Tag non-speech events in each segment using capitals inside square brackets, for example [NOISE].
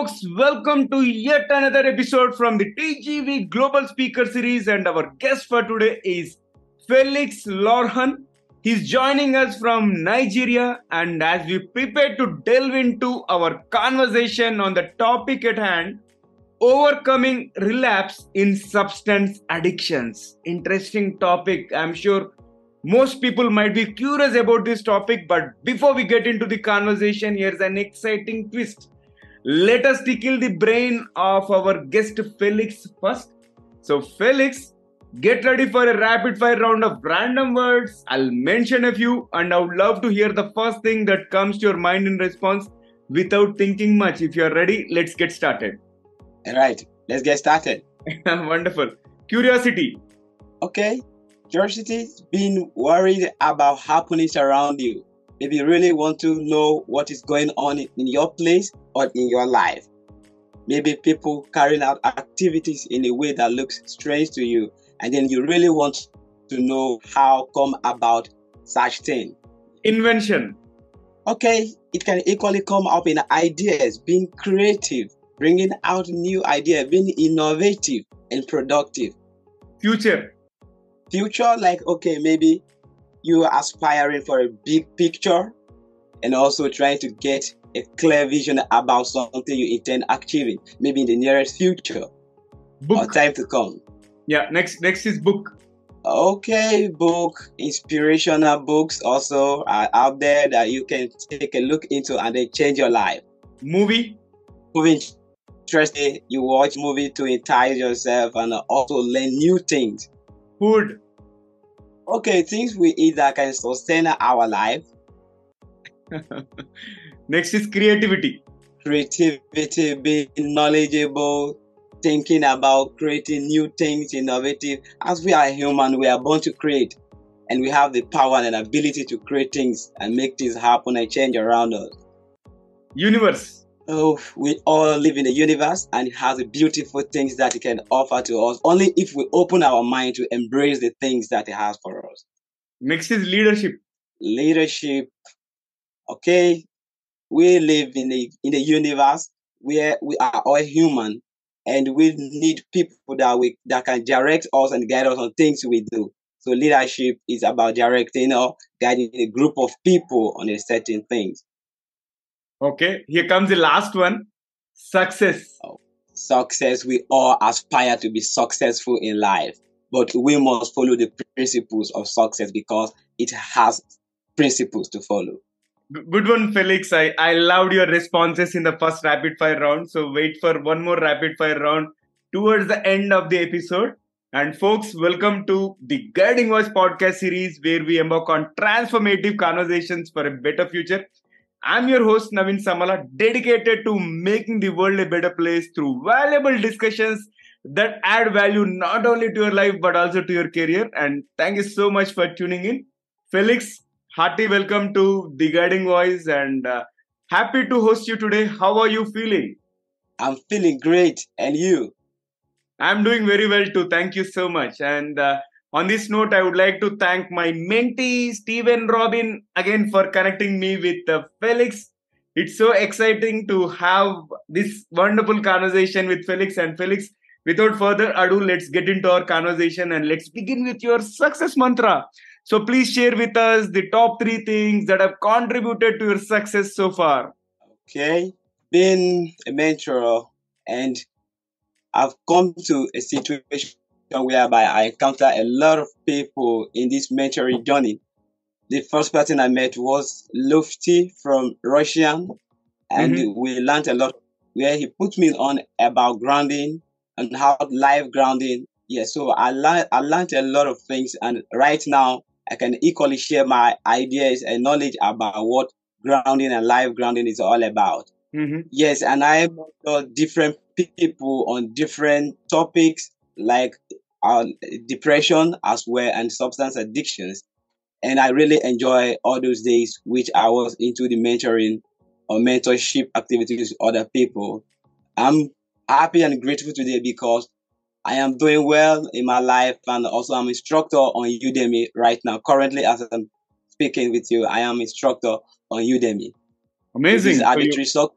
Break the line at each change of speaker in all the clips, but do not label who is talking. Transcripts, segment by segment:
folks. Welcome to yet another episode from the TGV Global Speaker Series. And our guest for today is Felix Lorhon. He's joining us from Nigeria. And as we prepare to delve into our conversation on the topic at hand, overcoming relapse in substance addictions. Interesting topic. I'm sure most people might be curious about this topic, but before we get into the conversation, here's an exciting twist let us tickle the brain of our guest Felix first. So, Felix, get ready for a rapid fire round of random words. I'll mention a few, and I would love to hear the first thing that comes to your mind in response without thinking much. If you're ready, let's get started.
All right, let's get started. [LAUGHS]
Wonderful. Curiosity.
Okay, curiosity is being worried about happenings around you. If you really want to know what is going on in your place or in your life. Maybe people carrying out activities in a way that looks strange to you, and then you really want to know how come about such thing.
Invention.
Okay, it can equally come up in ideas, being creative, bringing out new ideas, being innovative and productive.
Future.
Future, like okay, maybe you are aspiring for a big picture and also trying to get a clear vision about something you intend achieving, maybe in the nearest future book. or time to come.
Yeah, next next is book.
Okay, book, inspirational books also are out there that you can take a look into and they change your life.
Movie.
Movie interesting. You watch movie to entice yourself and also learn new things.
Food.
Okay, things we eat that can sustain our life. [LAUGHS]
Next is creativity.
Creativity, being knowledgeable, thinking about creating new things, innovative. As we are human, we are born to create. And we have the power and ability to create things and make things happen and change around us.
Universe.
Oh, we all live in the universe and it has beautiful things that it can offer to us only if we open our mind to embrace the things that it has for us.
Next is leadership.
Leadership. Okay, we live in a in a universe where we are all human and we need people that we that can direct us and guide us on things we do. So leadership is about directing or guiding a group of people on a certain things.
Okay, here comes the last one. Success.
Oh, success. We all aspire to be successful in life, but we must follow the principles of success because it has principles to follow.
Good one, Felix. I, I loved your responses in the first rapid fire round. So wait for one more rapid fire round towards the end of the episode. And folks, welcome to the Guiding Voice podcast series where we embark on transformative conversations for a better future. I'm your host, Naveen Samala, dedicated to making the world a better place through valuable discussions that add value not only to your life but also to your career. And thank you so much for tuning in. Felix, hearty welcome to the guiding voice and uh, happy to host you today. How are you feeling?
I'm feeling great. And you?
I'm doing very well too. Thank you so much. And uh, on this note i would like to thank my mentee steven robin again for connecting me with uh, felix. It's so exciting to have this wonderful conversation with felix. And felix without further ado let's get into our conversation and let's begin with your success mantra so please share with us the top three things that have contributed to your success so far.
Okay, being a mentor and I've come to a situation whereby I encounter a lot of people in this mentoring journey. The first person I met was Lufty from Russian, and mm-hmm. we learned a lot where he put me on about grounding and how live grounding. Yeah, so I learned I learned a lot of things, and right now I can equally share my ideas and knowledge about what grounding and live grounding is all about. Mm-hmm. Yes, and I mentor different people on different topics like uh, depression as well and substance addictions. And I really enjoy all those days which I was into the mentoring or mentorship activities with other people. I'm happy and grateful today because I am doing well in my life and also I'm instructor on Udemy right now. Currently, as I'm speaking with you, I am instructor on Udemy.
Amazing.
Arbitrary soccer.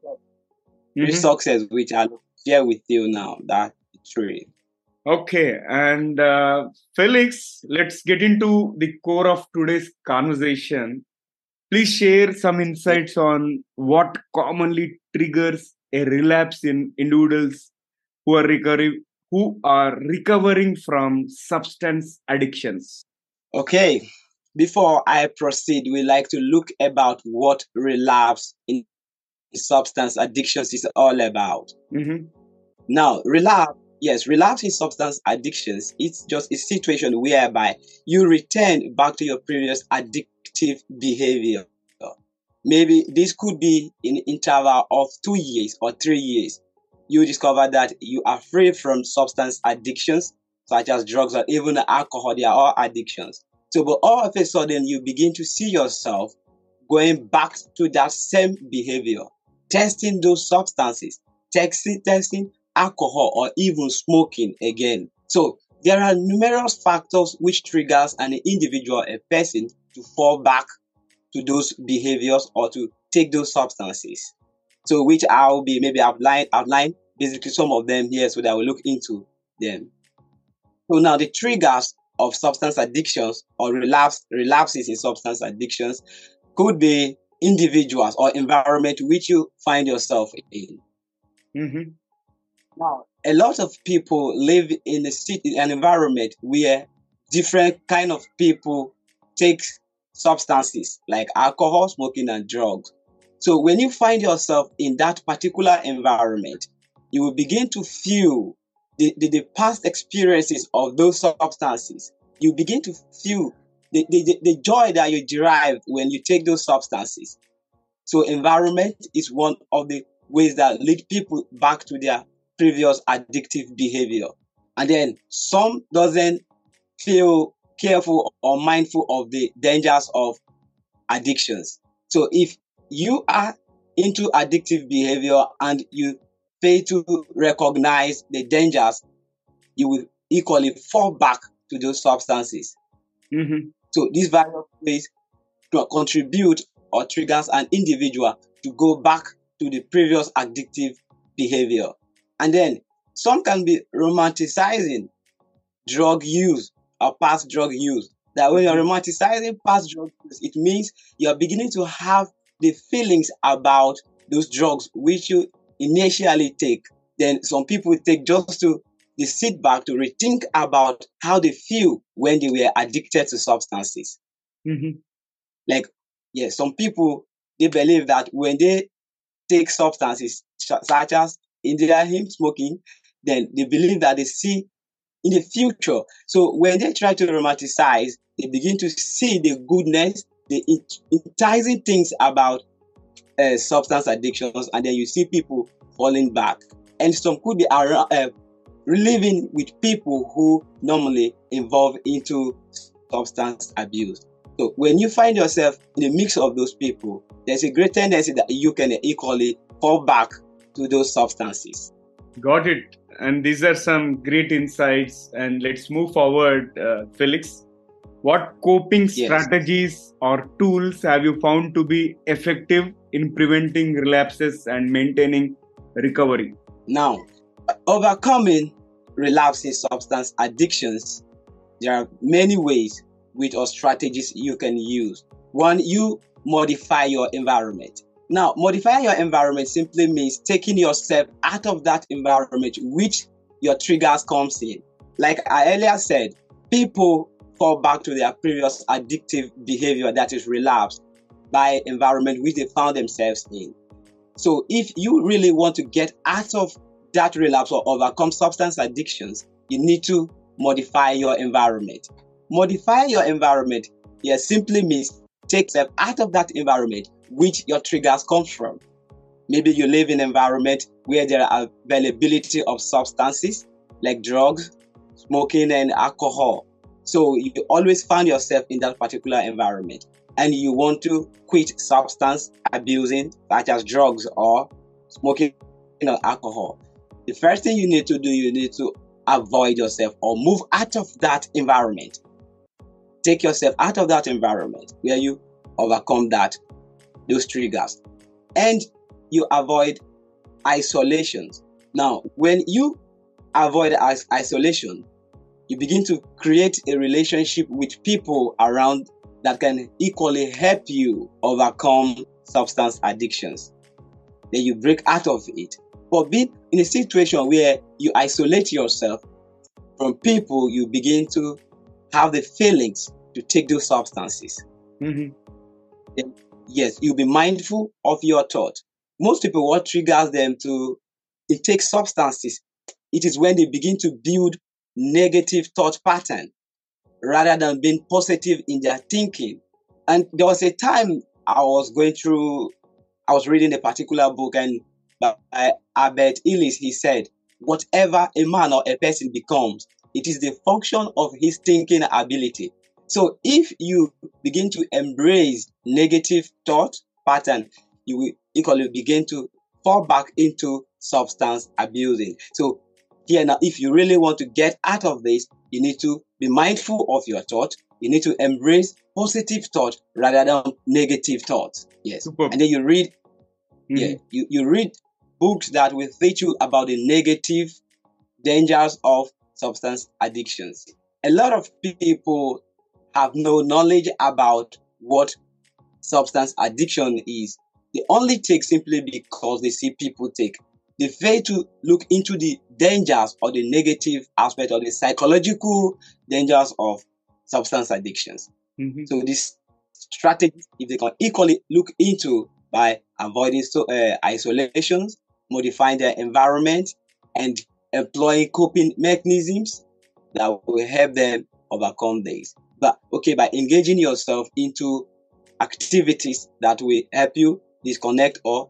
mm-hmm. success which I'll share with you now. That three.
Okay, and uh, Felix, let's get into the core of today's conversation. Please share some insights on what commonly triggers a relapse in individuals who are recovering who are recovering from substance addictions.
Okay, before I proceed, we like to look about what relapse in substance addictions is all about. Mm-hmm. Now, relapse yes, relapse in substance addictions, it's just a situation whereby you return back to your previous addictive behavior. Maybe this could be in interval of two years or three years. You discover that you are free from substance addictions, such as drugs or even alcohol. They are all addictions. So, but all of a sudden, you begin to see yourself going back to that same behavior, testing those substances, testing, testing alcohol, or even smoking again. So there are numerous factors which triggers an individual, a person to fall back to those behaviors or to take those substances. So which I'll be maybe outline outline basically some of them here so that we look into them. So now the triggers of substance addictions or relapse relapses in substance addictions could be individuals or environment which you find yourself in. Mm-hmm. Now, a lot of people live in a city, an environment where different kind of people take substances like alcohol, smoking, and drugs. So when you find yourself in that particular environment, you will begin to feel the, the, the past experiences of those substances. You begin to feel the, the, the joy that you derive when you take those substances. So environment is one of the ways that lead people back to their previous addictive behavior. And then some doesn't feel careful or mindful of the dangers of addictions. So if you are into addictive behavior and you fail to recognize the dangers, you will equally fall back to those substances. Mm-hmm. So these various ways to contribute or triggers an individual to go back to the previous addictive behavior. And then some can be romanticizing drug use or past drug use. That when you're romanticizing past drug use, it means you're beginning to have the feelings about those drugs which you initially take. Then some people take just to they sit back to rethink about how they feel when they were addicted to substances. Mm-hmm. Like, yeah, some people they believe that when they take substances such as in their him smoking, then they believe that they see in the future. So when they try to romanticize, they begin to see the goodness, the enticing things about uh, substance addictions, and then you see people falling back. And some could be around, uh, living with people who normally involve into substance abuse. So when you find yourself in the mix of those people, there's a great tendency that you can equally fall back to those substances.
Got it. And these are some great insights. And let's move forward, uh, Felix. What coping yes. strategies or tools have you found to be effective in preventing relapses and maintaining recovery?
Now, overcoming relapsing substance addictions, there are many ways with or strategies you can use. One, you modify your environment. Now, modifying your environment simply means taking yourself out of that environment which your triggers comes in. Like I earlier said, people fall back to their previous addictive behavior that is relapse by environment which they found themselves in. So if you really want to get out of that relapse or overcome substance addictions, you need to modify your environment. Modify your environment, yes, simply means take yourself out of that environment which your triggers come from. Maybe you live in an environment where there are availability of substances like drugs, smoking, and alcohol. So you always find yourself in that particular environment and you want to quit substance abusing, such as drugs or smoking or alcohol. The first thing you need to do, you need to avoid yourself or move out of that environment. Take yourself out of that environment where you overcome that those triggers. And you avoid isolations. Now, when you avoid is- isolation, you begin to create a relationship with people around that can equally help you overcome substance addictions. Then you break out of it. But being in a situation where you isolate yourself from people, you begin to have the feelings to take those substances.
Mhm.
Yes, you'll be mindful of your thought. Most people, what triggers them to take substances, it is when they begin to build negative thought pattern rather than being positive in their thinking. And there was a time I was going through, I was reading a particular book, and by Albert Ellis, he said, Whatever a man or a person becomes, it is the function of his thinking ability. So if you begin to embrace negative thought pattern, you will equally begin to fall back into substance abusing. So here now, if you really want to get out of this, you need to be mindful of your thought. You need to embrace positive thought rather than negative thoughts. Yes.
Superb.
And then you read,
Mhm.
yeah, you, you read books that will teach you about the negative dangers of substance addictions. A lot of people have no knowledge about what substance addiction is. They only take simply because they see people take. They fail to look into the dangers or the negative aspect or the psychological dangers of substance addictions.
Mhm.
So this strategy, if they can equally look into by avoiding so, uh, isolations, modifying their environment, and employing coping mechanisms that will help them overcome this. But okay, by engaging yourself into activities that will help you disconnect or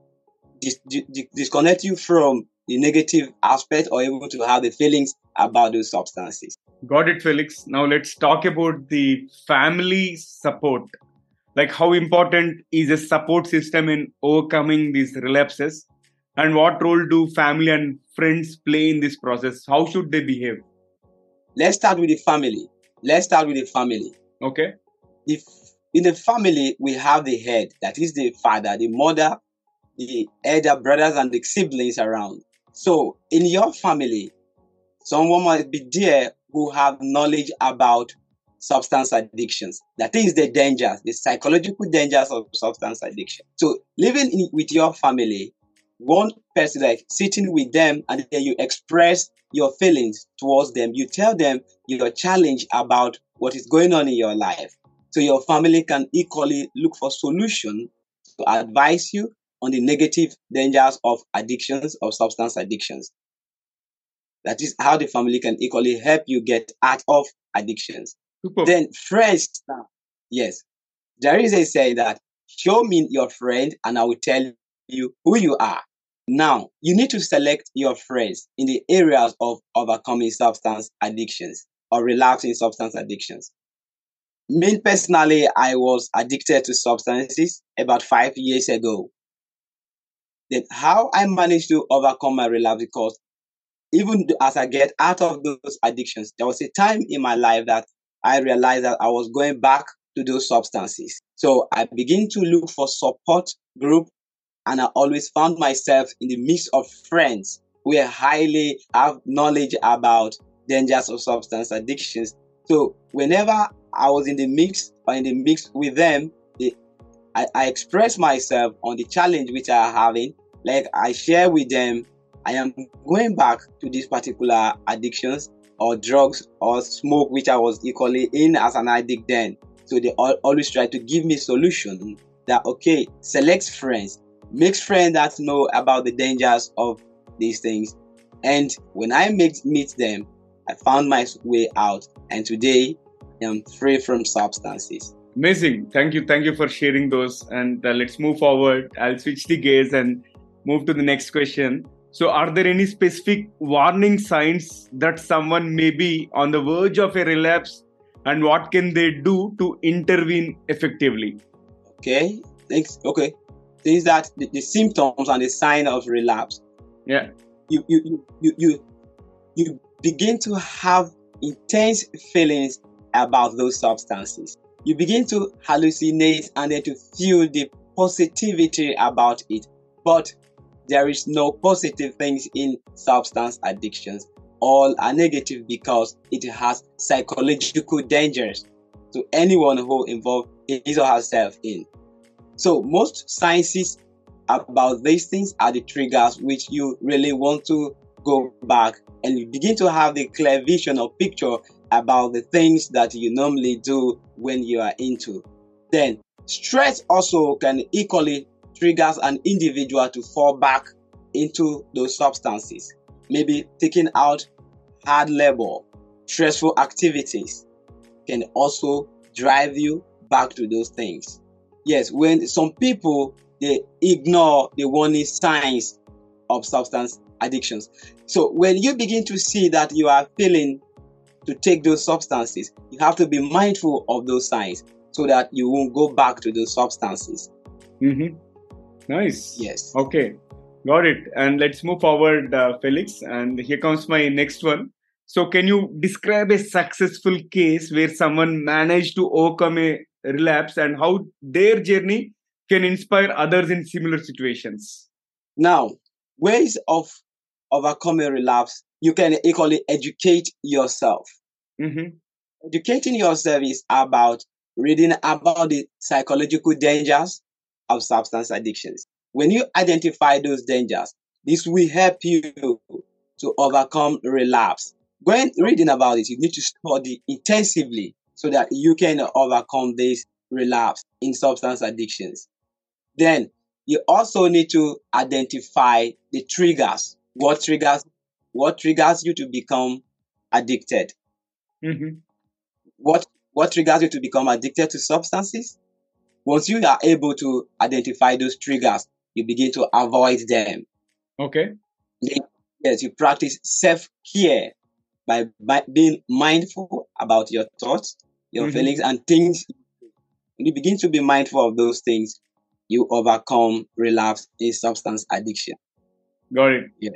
dis- dis- disconnect you from the negative aspect or able to have the feelings about those substances.
Got it, Felix. Now let's talk about the family support. Like how important is a support system in overcoming these relapses? And what role do family and friends play in this process? How should they behave?
Let's start with the family. Let's start with the family.
Okay.
the, in the family, we have the head, that is the father, the mother, the elder brothers, and the siblings around. So, in your family, someone might be there who have knowledge about substance addictions. That is the dangers, the psychological dangers of substance addiction. So, living in, with your family, one person like sitting with them, and then you express your feelings towards them. You tell them your challenge about what is going on in your life so your family can equally look for solution to advise you on the negative dangers of addictions or substance addictions that is how the family can equally help you get out of addictions
Super.
then friends now yes there is a saying that show me your friend and i will tell you who you are now you need to select your friends in the areas of overcoming substance addictions or relapsing substance addictions me personally, I was addicted to substances about five years ago. How I managed to overcome my relapse because even as I get out of those addictions, there was a time in my life that I realized that I was going back to those substances. So I began to look for support group and I always found myself in the midst of friends who are highly have knowledge about dangers of substance addictions. So whenever I was in the mix or in the mix with them, I, I express myself on the challenge which I are having. Like I share with them, I am going back to these particular addictions or drugs or smoke, which I was equally in as an addict then. So they always try to give me solution that okay, select friends, make friends that know about the dangers of these things. And when I meet meet them, I found my way out. And today I am free from substances.
Amazing. Thank you. Thank you for sharing those. And uh, let's move forward. I'll switch the gears and move to the next question. So, are there any specific warning signs that someone may be on the verge of a relapse and what can they do to intervene effectively?
Okay. Thanks. Okay. Things that the, the symptoms and the sign of relapse.
Yeah.
You you you you you, you begin to have intense feelings about those substances. You begin to hallucinate and then to feel the positivity about it. But there is no positive things in substance addictions. All are negative because it has psychological dangers to anyone who involved his or herself in. So most sciences about these things are the triggers which you really want to go back and begin to have the clear vision or picture about the things that you normally do when you are into. Then stress also can equally triggers an individual to fall back into those substances. Maybe taking out hard labor, stressful activities can also drive you back to those things. Yes, when some people they ignore the warning signs of substance addictions. So when you begin to see that you are feeling to take those substances, you have to be mindful of those signs so that you won't go back to those substances.
Mm-hmm. Nice.
Yes.
Okay. Got it. And let's move forward, uh, Felix. And here comes my next one. So, can you describe a successful case where someone managed to overcome a relapse and how their journey can inspire others in similar situations?
Now, ways of overcoming relapse, you can equally educate yourself.
Mm-hmm.
Educating yourself is about reading about the psychological dangers of substance addictions. When you identify those dangers, this will help you to overcome relapse. When reading about it, you need to study intensively so that you can overcome this relapse in substance addictions. Then you also need to identify the triggers. What triggers what triggers you to become addicted?
Mm-hmm.
What what triggers you to become addicted to substances? Once you are able to identify those triggers, you begin to avoid them.
Okay.
Yes, you practice self care by, by being mindful about your thoughts, your mm-hmm. feelings, and things. When you begin to be mindful of those things, you overcome relapse in substance addiction.
Got it.
Yeah.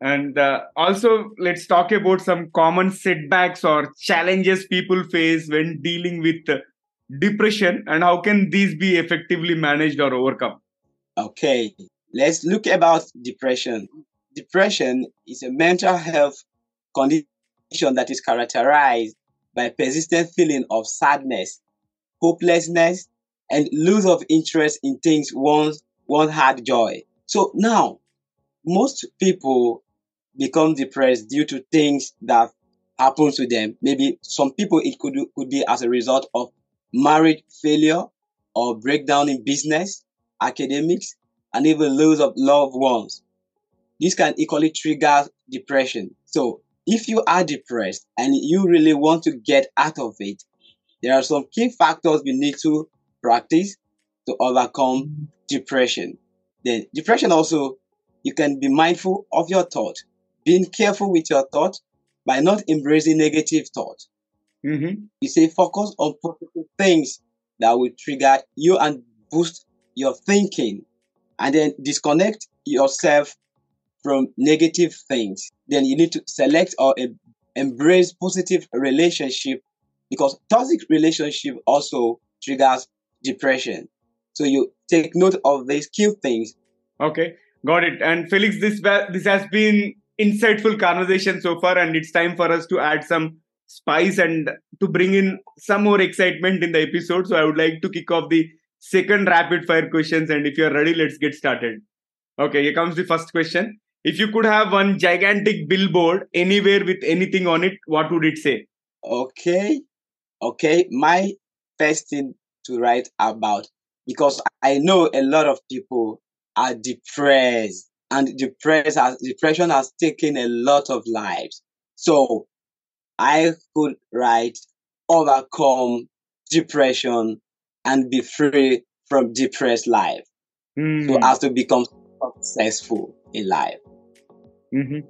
And uh, also, let's talk about some common setbacks or challenges people face when dealing with depression and how can these be effectively managed or overcome?
Okay let's look about depression. Depression is a mental health condition that is characterized by persistent feeling of sadness hopelessness and lose of interest in things once one had joy. So now most people become depressed due to things that happen to them. Maybe some people it could could be as a result of marriage failure or breakdown in business, academics, and even loss of loved ones. This can equally trigger depression. So if you are depressed and you really want to get out of it, there are some key factors you need to practice to overcome depression. Then depression also, you can be mindful of your thought, being careful with your thought by not embracing negative thought.
Mm-hmm.
You say focus on positive things that will trigger you and boost your thinking, and then disconnect yourself from negative things. Then you need to select or embrace positive relationship because toxic relationship also triggers depression. So you take note of these key things.
Okay, got it. And Felix, this this has been insightful conversation so far, and it's time for us to add some spice and to bring in some more excitement in the episode. So I would like to kick off the second rapid fire questions. And if you're ready, let's get started. Okay, here comes the first question. If you could have one gigantic billboard anywhere with anything on it, what would it say?
Okay. Okay. My first thing to write about because I know a lot of people are depressed and depressed has, depression has taken a lot of lives. So I could write, overcome depression and be free from depressed life.
Mm.
So as to become successful in life.
Mm-hmm.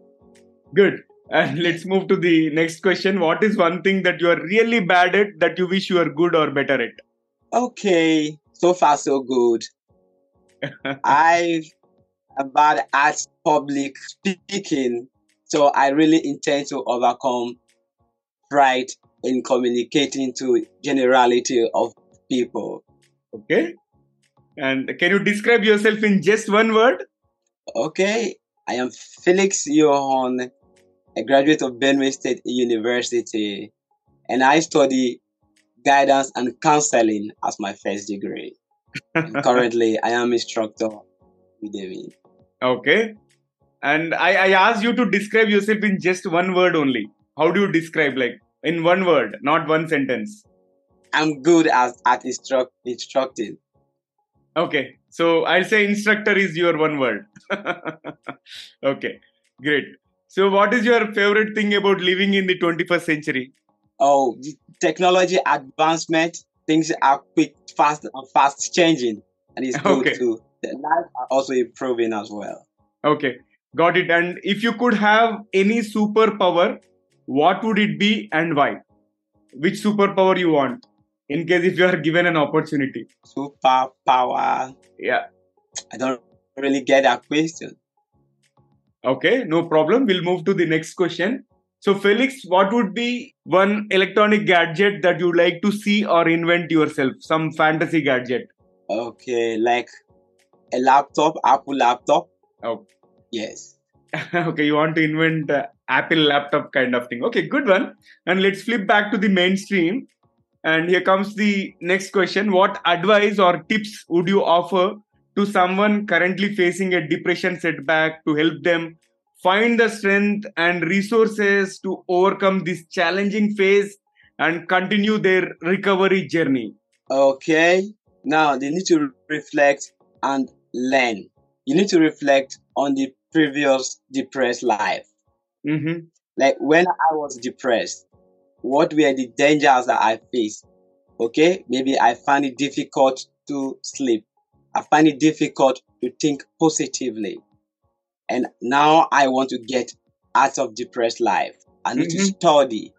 Good. And [LAUGHS] let's move to the next question. What is one thing that you are really bad at that you wish you were good or better at?
Okay, so far so good. [LAUGHS] I am bad at public speaking, so I really intend to overcome pride in communicating to generality of people.
Okay. And can you describe yourself in just one word?
Okay, I am Felix Johan, a graduate of Benue State University, and I study guidance and counseling as my first degree. [LAUGHS] Currently, I am instructor with Udemy.
Okay. And I, I asked you to describe yourself in just one word only. How do you describe, like, in one word, not one sentence?
I'm good as at instruct, instructing.
Okay. So I'll say instructor is your one word. [LAUGHS] okay. Great. So, what is your favorite thing about living in the 21st century?
Oh, technology advancement, things are quick, fast, and fast changing, and it's good
Okay.
too. The life are also improving as well.
Okay, got it. And if you could have any superpower, what would it be and why? Which superpower you want? In case if you are given an opportunity.
Superpower.
Yeah.
I don't really get that question.
Okay, no problem. We'll move to the next question. So, Felix, what would be one electronic gadget that you'd like to see or invent yourself? Some fantasy gadget.
Okay, like a laptop, Apple laptop.
Oh.
Yes. [LAUGHS]
okay, you want to invent uh, Apple laptop kind of thing. Okay, good one. And let's flip back to the mainstream. And here comes the next question. What advice or tips would you offer to someone currently facing a depression setback to help them find the strength and resources to overcome this challenging phase and continue their recovery journey?
Okay. Now they need to reflect and learn. You need to reflect on the previous depressed life.
Mm-hmm.
Like when I was depressed, what were the dangers that I faced? Okay, maybe I find it difficult to sleep. I find it difficult to think positively. And now I want to get out of depressed life. I need to
Mhm.
study.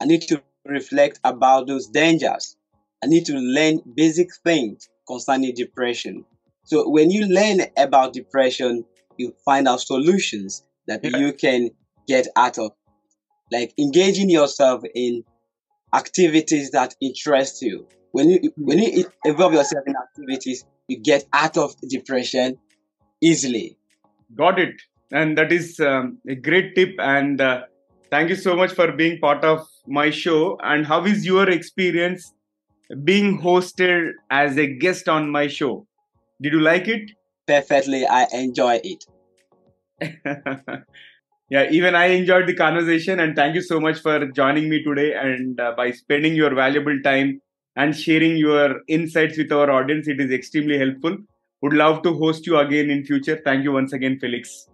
I need to reflect about those dangers. I need to learn basic things concerning depression. So when you learn about depression, you find out solutions that
Yeah.
you can get out of. Like engaging yourself in activities that interest you. When you when you involve yourself in activities, you get out of depression easily.
Got it. And that is um, a great tip. And uh, thank you so much for being part of my show. And how is your experience being hosted as a guest on my show? Did you like it?
Perfectly, I enjoy it. [LAUGHS]
yeah, even I enjoyed the conversation. And thank you so much for joining me today and uh, by spending your valuable time and sharing your insights with our audience. It is extremely helpful. Would love to host you again in future. Thank you once again, Felix.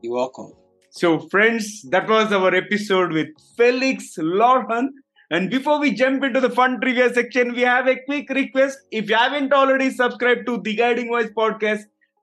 You're welcome.
So, friends, that was our episode with Felix Lorhon. And before we jump into the fun trivia section, we have a quick request. If you haven't already subscribed to the Guiding Voice podcast,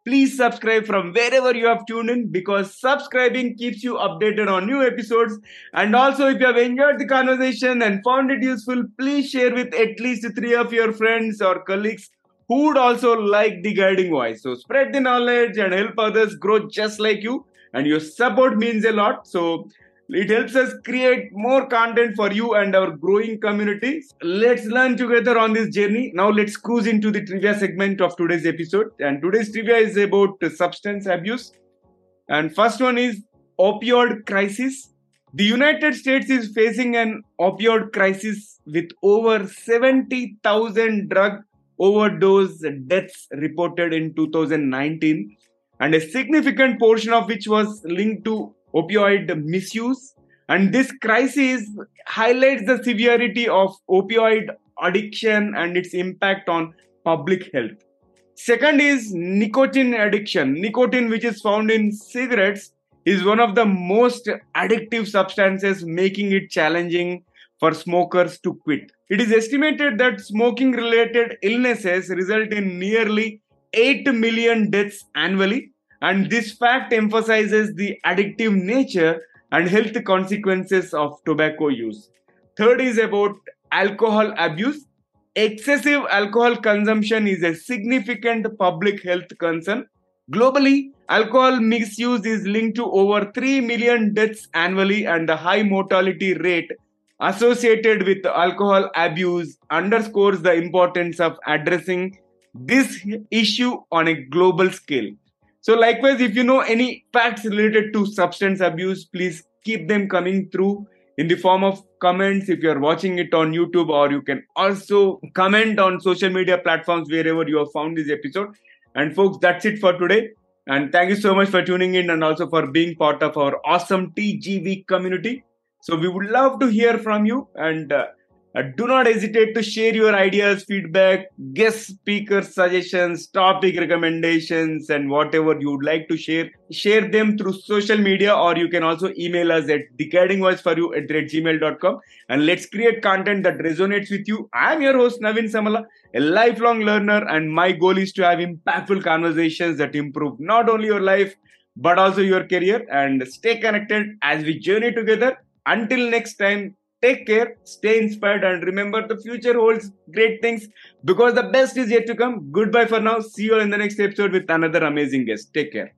please subscribe from wherever you have tuned in because subscribing keeps you updated on new episodes. And also, if you have enjoyed the conversation and found it useful, please share with at least three of your friends or colleagues who would also like the Guiding Voice. So, spread the knowledge and help others grow just like you and your support means a lot so it helps us create more content for you and our growing community. Let's learn together on this journey. Now let's cruise into the trivia segment of today's episode. And today's trivia is about substance abuse. And first one is opioid crisis. The united states is facing an opioid crisis with over 70000 drug overdose deaths reported in 2019 and a significant portion of which was linked to opioid misuse. And this crisis highlights the severity of opioid addiction and its impact on public health. Second is nicotine addiction. Nicotine, which is found in cigarettes, is one of the most addictive substances, making it challenging for smokers to quit. It is estimated that smoking related illnesses result in nearly 8 million deaths annually, and this fact emphasizes the addictive nature and health consequences of tobacco use. Third is about alcohol abuse. Excessive alcohol consumption is a significant public health concern. Globally, alcohol misuse is linked to over 3 million deaths annually, and the high mortality rate associated with alcohol abuse underscores the importance of addressing this issue on a global scale. So, likewise, if you know any facts related to substance abuse, please keep them coming through in the form of comments if you're watching it on YouTube, or you can also comment on social media platforms wherever you have found this episode. And, folks, that's it for today. And thank you so much for tuning in and also for being part of our awesome TGV community. So, we would love to hear from you and uh, uh, do not hesitate to share your ideas, feedback, guest speaker suggestions, topic recommendations, and whatever you would like to share. Share them through social media, or you can also email us at decadingvoiceforyou at gmail.com. And let's create content that resonates with you. I'm your host, Naveen Samala, a lifelong learner, and my goal is to have impactful conversations that improve not only your life, but also your career. And stay connected as we journey together. Until next time, Take care, stay inspired, and remember the future holds great things because the best is yet to come. Goodbye for now. See you all in the next episode with another amazing guest. Take care.